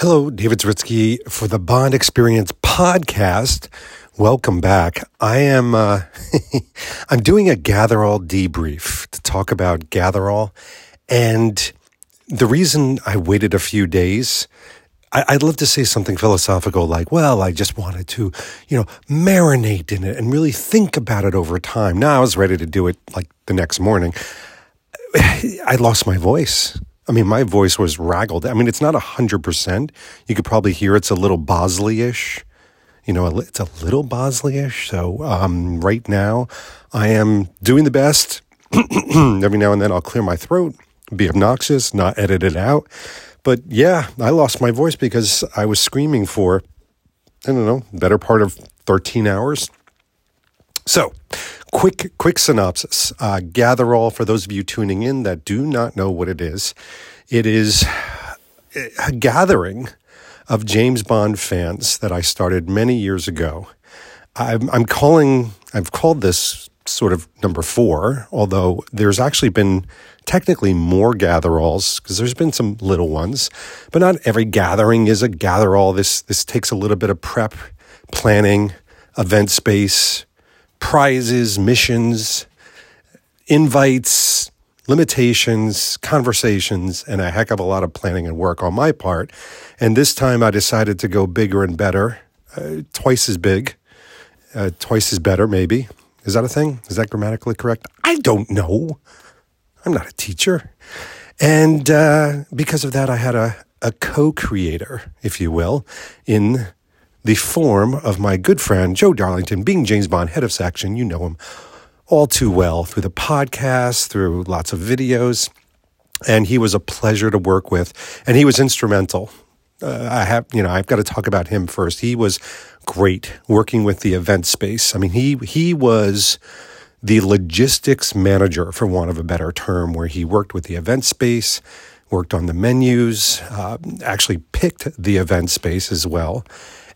Hello, David Zaritsky for the Bond Experience podcast. Welcome back. I am uh, I'm doing a Gatherall debrief to talk about Gatherall, and the reason I waited a few days. I, I'd love to say something philosophical like, well, I just wanted to, you know, marinate in it and really think about it over time. Now I was ready to do it like the next morning. I lost my voice. I mean, my voice was raggled. I mean, it's not 100%. You could probably hear it's a little Bosley ish. You know, it's a little Bosley ish. So, um, right now, I am doing the best. Every now and then, I'll clear my throat, be obnoxious, not edit it out. But yeah, I lost my voice because I was screaming for, I don't know, better part of 13 hours. So, quick quick synopsis. Uh, Gatherall for those of you tuning in that do not know what it is. It is a gathering of James Bond fans that I started many years ago. I'm, I'm calling I've called this sort of number four, although there's actually been technically more gatheralls because there's been some little ones, but not every gathering is a gatherall. This this takes a little bit of prep, planning, event space, prizes, missions, invites, limitations, conversations, and a heck of a lot of planning and work on my part. And this time I decided to go bigger and better, uh, twice as big, uh, twice as better, maybe. Is that a thing? Is that grammatically correct? I don't know. I'm not a teacher. And uh, because of that, I had a, a co creator, if you will, in the form of my good friend Joe Darlington, being James Bond head of section. You know him all too well through the podcast, through lots of videos. And he was a pleasure to work with, and he was instrumental. Uh, I have, you know, I've got to talk about him first. He was great working with the event space. I mean, he he was the logistics manager, for want of a better term, where he worked with the event space, worked on the menus, uh, actually picked the event space as well,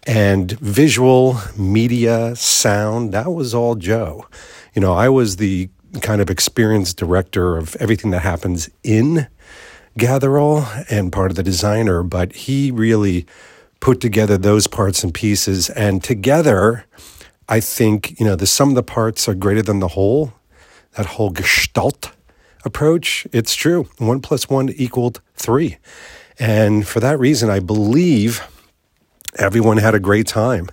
and visual, media, sound, that was all Joe. You know, I was the kind of experienced director of everything that happens in Gatherall and part of the designer, but he really put together those parts and pieces. And together, I think, you know, the sum of the parts are greater than the whole. That whole gestalt approach, it's true. One plus one equaled three. And for that reason, I believe everyone had a great time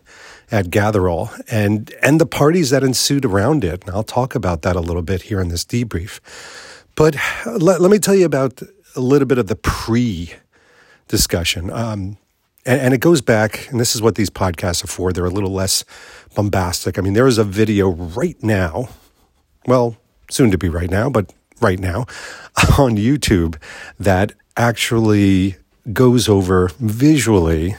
at Gatherall and and the parties that ensued around it. And I'll talk about that a little bit here in this debrief. But let, let me tell you about a little bit of the pre discussion. Um, and, and, it goes back, and this is what these podcasts are for. They're a little less bombastic. I mean, there is a video right now, well, soon to be right now, but right now on YouTube that actually goes over visually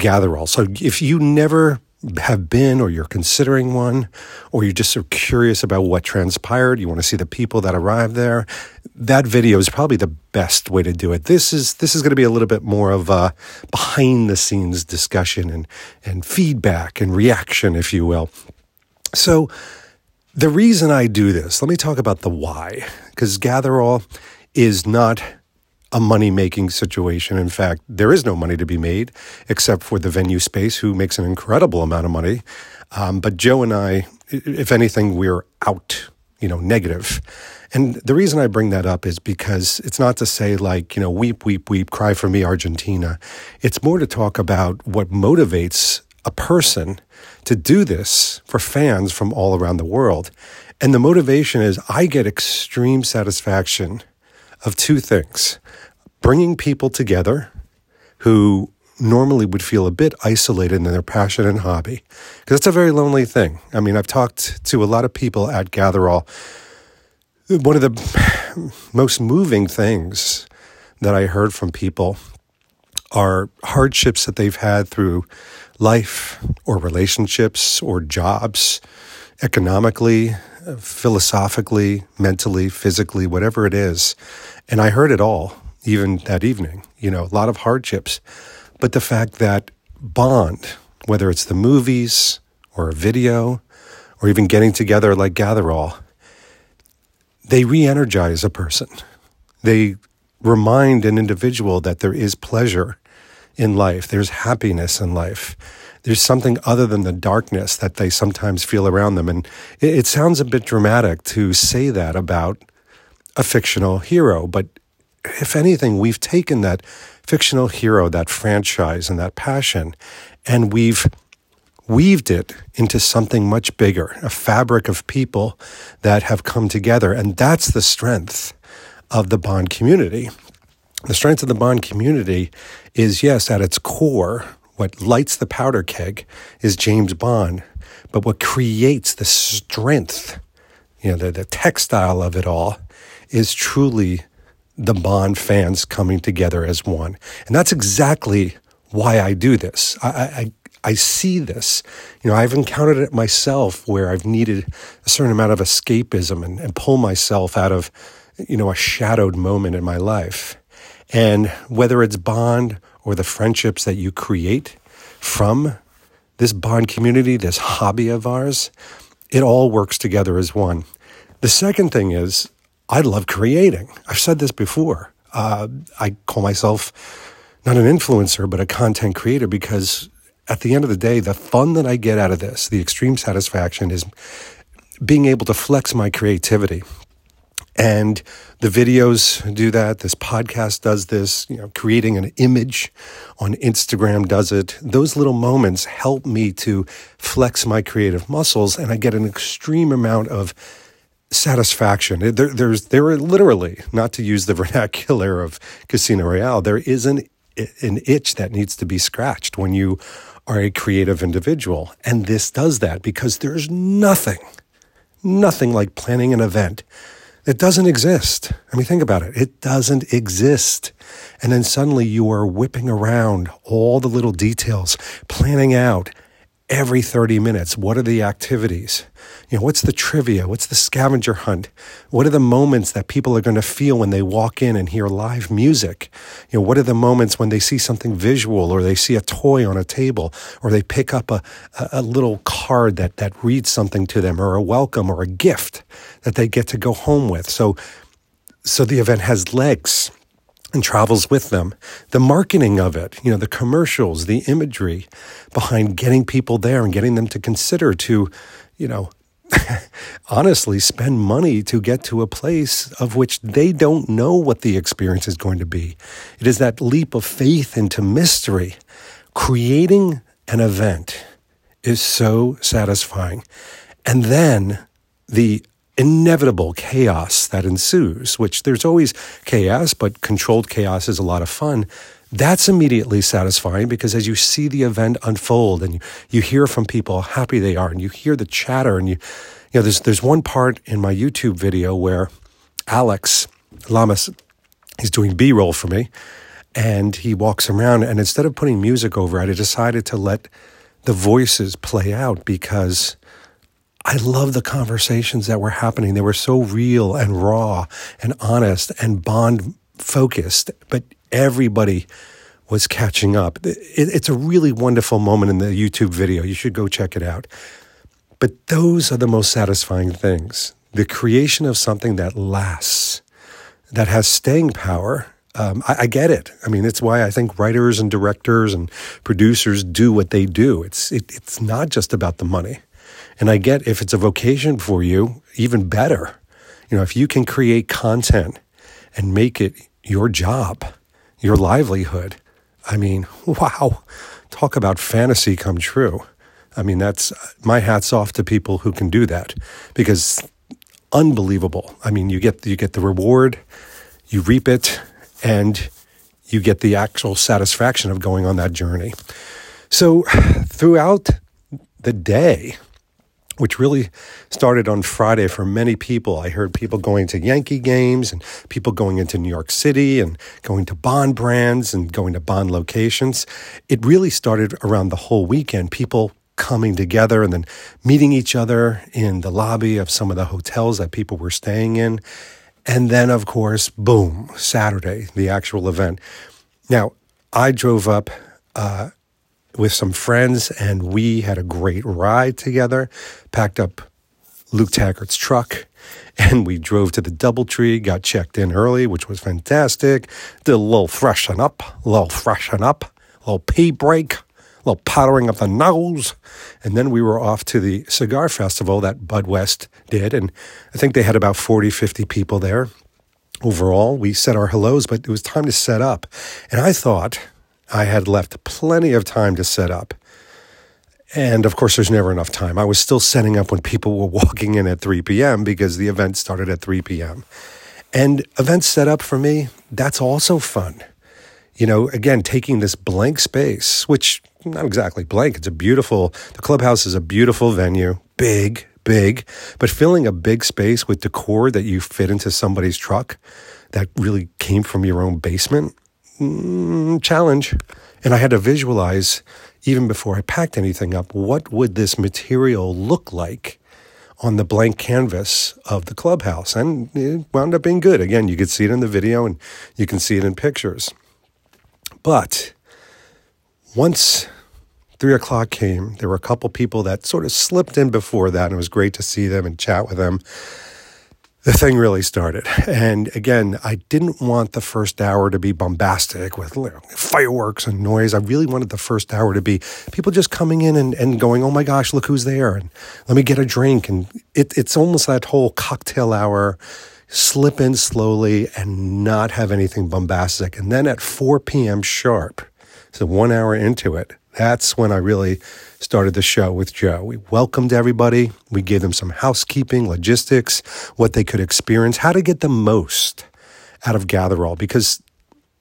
Gatherall. So if you never have been or you're considering one or you're just so curious about what transpired you want to see the people that arrived there that video is probably the best way to do it this is this is going to be a little bit more of a behind the scenes discussion and and feedback and reaction if you will so the reason i do this let me talk about the why because gatherall is not a money making situation. In fact, there is no money to be made except for the venue space, who makes an incredible amount of money. Um, but Joe and I, if anything, we're out, you know, negative. And the reason I bring that up is because it's not to say like, you know, weep, weep, weep, cry for me, Argentina. It's more to talk about what motivates a person to do this for fans from all around the world. And the motivation is I get extreme satisfaction of two things bringing people together who normally would feel a bit isolated in their passion and hobby because it's a very lonely thing. I mean, I've talked to a lot of people at Gatherall. One of the most moving things that I heard from people are hardships that they've had through life or relationships or jobs, economically, philosophically, mentally, physically, whatever it is. And I heard it all, even that evening, you know, a lot of hardships. But the fact that Bond, whether it's the movies or a video or even getting together like Gatherall, they re energize a person. They remind an individual that there is pleasure in life. There's happiness in life. There's something other than the darkness that they sometimes feel around them. And it, it sounds a bit dramatic to say that about a fictional hero, but if anything, we've taken that fictional hero, that franchise, and that passion, and we've weaved it into something much bigger, a fabric of people that have come together. And that's the strength of the Bond community. The strength of the Bond community is, yes, at its core, what lights the powder keg is James Bond, but what creates the strength, you know, the, the textile of it all is truly the Bond fans coming together as one. And that's exactly why I do this. I, I, I see this. You know, I've encountered it myself where I've needed a certain amount of escapism and, and pull myself out of, you know, a shadowed moment in my life. And whether it's bond or the friendships that you create from this bond community, this hobby of ours, it all works together as one. The second thing is, I love creating. I've said this before. Uh, I call myself not an influencer, but a content creator because at the end of the day, the fun that I get out of this, the extreme satisfaction is being able to flex my creativity and the videos do that. This podcast does this. You know, creating an image on Instagram does it. Those little moments help me to flex my creative muscles, and I get an extreme amount of satisfaction. There, there's there are literally, not to use the vernacular of Casino Royale, there is an an itch that needs to be scratched when you are a creative individual, and this does that because there's nothing, nothing like planning an event it doesn't exist. I mean, think about it. It doesn't exist. And then suddenly you are whipping around all the little details, planning out every 30 minutes what are the activities? You know what's the trivia? What's the scavenger hunt? What are the moments that people are going to feel when they walk in and hear live music? You know what are the moments when they see something visual or they see a toy on a table or they pick up a, a little card that that reads something to them or a welcome or a gift that they get to go home with? So so the event has legs and travels with them. The marketing of it, you know, the commercials, the imagery behind getting people there and getting them to consider to, you know, honestly spend money to get to a place of which they don't know what the experience is going to be. It is that leap of faith into mystery. Creating an event is so satisfying. And then the inevitable chaos that ensues, which there's always chaos, but controlled chaos is a lot of fun. That's immediately satisfying because as you see the event unfold and you, you hear from people how happy they are and you hear the chatter and you, you know, there's, there's one part in my YouTube video where Alex Lamas, he's doing B roll for me and he walks around and instead of putting music over it, I decided to let the voices play out because I love the conversations that were happening. They were so real and raw and honest and bond focused, but everybody was catching up. it's a really wonderful moment in the YouTube video. You should go check it out. But those are the most satisfying things the creation of something that lasts, that has staying power. Um, I, I, get it. I mean, it's why I think writers and directors and producers do what they do. It's it, it's not just about the money. And I get if it's a vocation for you, even better. You know, if you can create content and make it your job, your livelihood, I mean, wow, talk about fantasy come true. I mean, that's my hats off to people who can do that because unbelievable. I mean, you get you get the reward, you reap it, and you get the actual satisfaction of going on that journey. So, throughout the day, which really started on Friday for many people. I heard people going to Yankee games and people going into New York City and going to Bond brands and going to Bond locations. It really started around the whole weekend. People coming together and then meeting each other in the lobby of some of the hotels that people were staying in. And then, of course, boom, Saturday, the actual event. Now, I drove up uh, with some friends, and we had a great ride together. Packed up Luke Taggart's truck, and we drove to the DoubleTree. Got checked in early, which was fantastic. Did a little freshen up, a little freshen up, a little pee break, a little powdering of the nose. And then we were off to the cigar festival that Bud West did. And I think they had about 40, 50 people there. Overall, we said our hellos, but it was time to set up. And I thought I had left plenty of time to set up. And of course, there's never enough time. I was still setting up when people were walking in at 3 p.m. because the event started at 3 p.m. And events set up for me, that's also fun. You know, again, taking this blank space, which not exactly blank, it's a beautiful, the clubhouse is a beautiful venue, big, big, but filling a big space with decor that you fit into somebody's truck that really came from your own basement, mm, challenge. And I had to visualize, even before I packed anything up, what would this material look like on the blank canvas of the clubhouse. And it wound up being good. Again, you could see it in the video and you can see it in pictures. But once three o'clock came, there were a couple people that sort of slipped in before that, and it was great to see them and chat with them the thing really started. And again, I didn't want the first hour to be bombastic with fireworks and noise. I really wanted the first hour to be people just coming in and, and going, oh my gosh, look who's there. And let me get a drink. And it, it's almost that whole cocktail hour, slip in slowly and not have anything bombastic. And then at 4 p.m. sharp, so one hour into it, that's when I really started the show with Joe. We welcomed everybody. We gave them some housekeeping, logistics, what they could experience, how to get the most out of Gatherall. Because,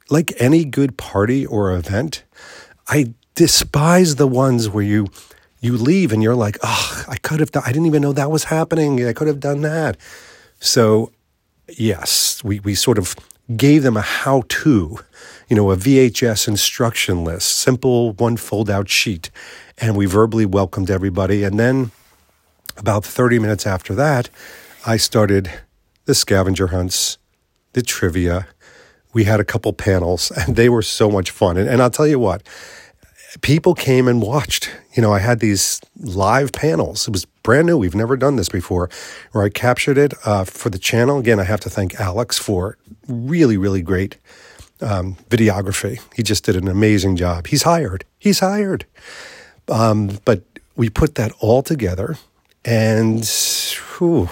like any good party or event, I despise the ones where you you leave and you're like, oh, I could have. Done, I didn't even know that was happening. I could have done that. So, yes, we we sort of gave them a how to, you know, a VHS instruction list, simple one fold out sheet and we verbally welcomed everybody. And then about 30 minutes after that, I started the scavenger hunts, the trivia. We had a couple panels, and they were so much fun. And, and I'll tell you what, people came and watched. You know, I had these live panels. It was brand new. We've never done this before, where I captured it uh, for the channel. Again, I have to thank Alex for really, really great um, videography. He just did an amazing job. He's hired. He's hired. Um, but we put that all together, and whew,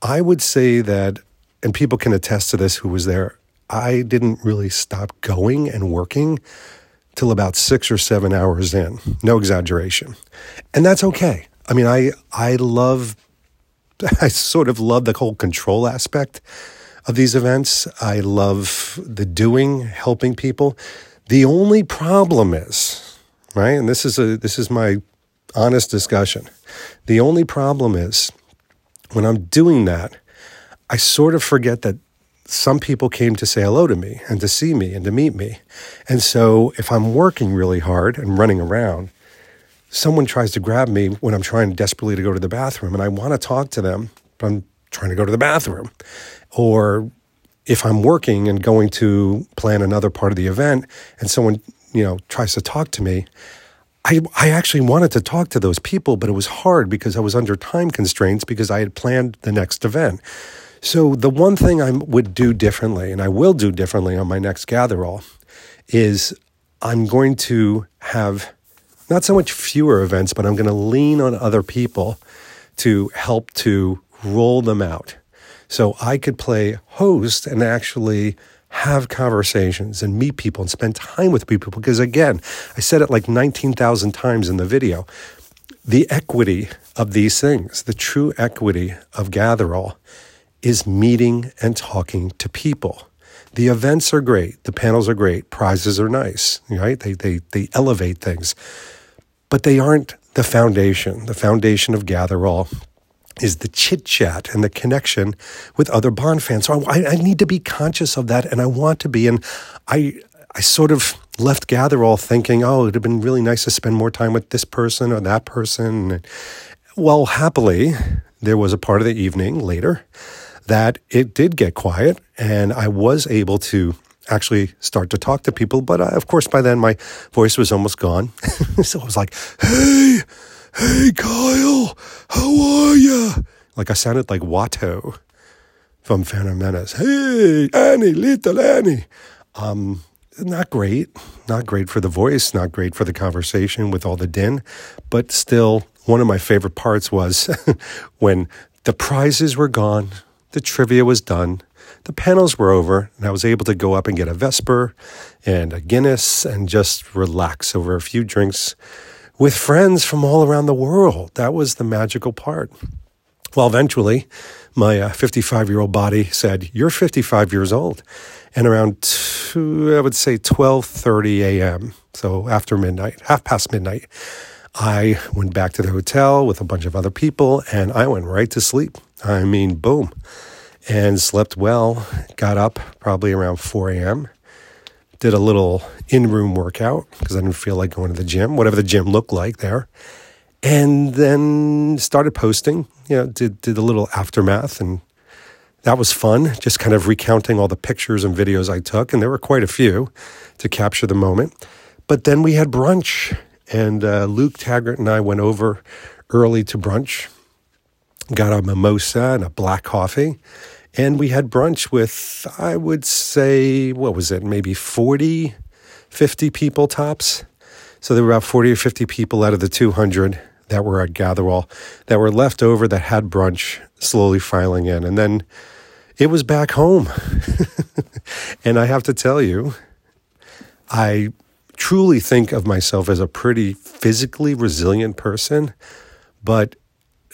I would say that, and people can attest to this who was there, I didn't really stop going and working till about six or seven hours in. No exaggeration. And that's okay. I mean, I, I love, I sort of love the whole control aspect of these events. I love the doing, helping people. The only problem is, right? And this is a this is my honest discussion. The only problem is when I'm doing that, I sort of forget that some people came to say hello to me and to see me and to meet me. And so if I'm working really hard and running around, someone tries to grab me when I'm trying desperately to go to the bathroom and I want to talk to them, but I'm trying to go to the bathroom. Or if I'm working and going to plan another part of the event and someone you know, tries to talk to me, I, I actually wanted to talk to those people, but it was hard because I was under time constraints because I had planned the next event. So the one thing I would do differently, and I will do differently on my next Gatherall, is I'm going to have not so much fewer events, but I'm going to lean on other people to help to roll them out. So I could play host and actually have conversations and meet people and spend time with people. Because again, I said it like 19,000 times in the video. The equity of these things, the true equity of Gatherall, is meeting and talking to people. The events are great, the panels are great, prizes are nice, right? They, they, they elevate things, but they aren't the foundation. The foundation of Gatherall is the chit chat and the connection with other Bond fans. So I, I, need to be conscious of that, and I want to be. And I, I sort of left Gatherall thinking, oh, it'd have been really nice to spend more time with this person or that person. Well, happily, there was a part of the evening later that it did get quiet, and I was able to actually start to talk to people. But uh, of course, by then my voice was almost gone. so I was like, hey, Hey, Kyle, how are ya? Like I sounded like Watto from Phantom Menace. Hey, Annie, little Annie. Um, not great. not great for the voice, not great for the conversation with all the din, but still, one of my favorite parts was when the prizes were gone, the trivia was done, the panels were over, and I was able to go up and get a Vesper and a Guinness and just relax over a few drinks with friends from all around the world. That was the magical part. Well, eventually, my 55 uh, year old body said, "You're 55 years old," and around two, I would say 12:30 a.m. So after midnight, half past midnight, I went back to the hotel with a bunch of other people, and I went right to sleep. I mean, boom, and slept well. Got up probably around 4 a.m. Did a little in-room workout because I didn't feel like going to the gym, whatever the gym looked like there and then started posting. You know, did did a little aftermath, and that was fun. Just kind of recounting all the pictures and videos I took, and there were quite a few to capture the moment. But then we had brunch, and uh, Luke Taggart and I went over early to brunch, got a mimosa and a black coffee. And we had brunch with, I would say, what was it, maybe 40, 50 people tops. So there were about 40 or 50 people out of the 200 that were at Gatherall that were left over that had brunch slowly filing in. And then it was back home. and I have to tell you, I truly think of myself as a pretty physically resilient person, but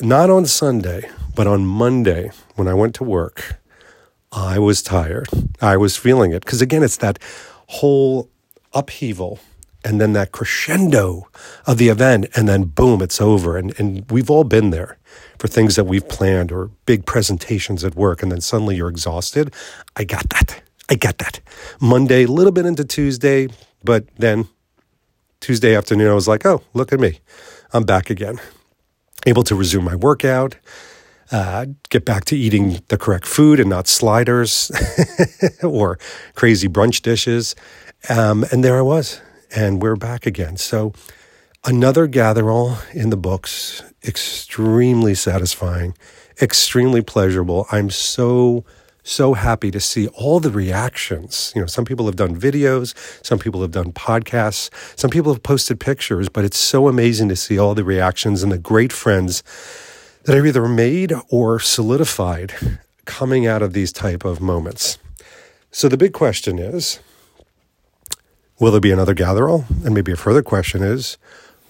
not on Sunday, but on Monday when I went to work, I was tired. I was feeling it. Because again, it's that whole upheaval and then that crescendo of the event, and then boom, it's over. And, and we've all been there for things that we've planned or big presentations at work, and then suddenly you're exhausted. I got that. I get that. Monday, a little bit into Tuesday, but then Tuesday afternoon, I was like, oh, look at me. I'm back again. Able to resume my workout, uh, get back to eating the correct food and not sliders or crazy brunch dishes. Um, and there I was and we're back again. So, another gatherall in the books, extremely satisfying, extremely pleasurable. I'm so so happy to see all the reactions. You know, some people have done videos, some people have done podcasts, some people have posted pictures, but it's so amazing to see all the reactions and the great friends that I've either made or solidified coming out of these type of moments. So the big question is, Will there be another Gatherall? And maybe a further question is,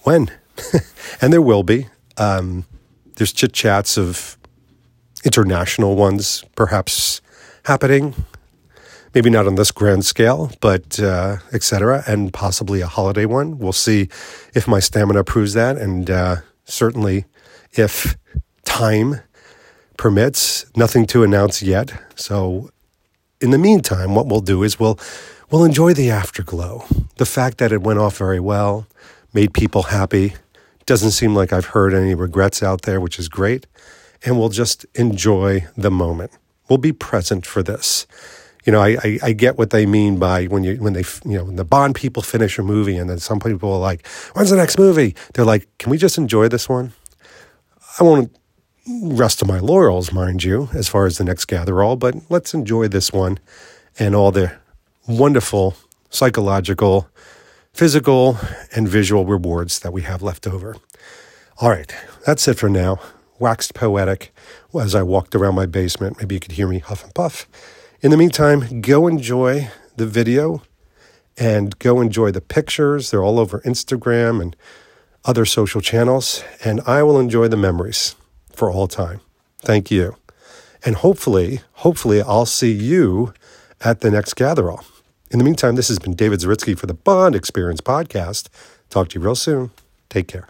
when? and there will be. Um, there's chit chats of international ones perhaps happening. Maybe not on this grand scale, but uh, etc. And possibly a holiday one. We'll see if my stamina proves that, and uh, certainly if time permits. Nothing to announce yet. So, in the meantime, what we'll do is we'll well, enjoy the afterglow. The fact that it went off very well, made people happy. Doesn't seem like I've heard any regrets out there, which is great. And we'll just enjoy the moment. We'll be present for this. You know, I, I, I get what they mean by when you when they you know when the Bond people finish a movie and then some people are like, "When's the next movie?" They're like, "Can we just enjoy this one?" I won't rest on my laurels, mind you, as far as the next Gatherall, but let's enjoy this one and all the wonderful psychological, physical, and visual rewards that we have left over. All right, that's it for now. Waxed poetic as I walked around my basement. Maybe you could hear me huff and puff. In the meantime, go enjoy the video and go enjoy the pictures. They're all over Instagram and other social channels, and I will enjoy the memories for all time. Thank you. And hopefully, hopefully, I'll see you at the next Gatherall. In the meantime, this has been David Zaritsky for the Bond Experience Podcast. Talk to you real soon. Take care.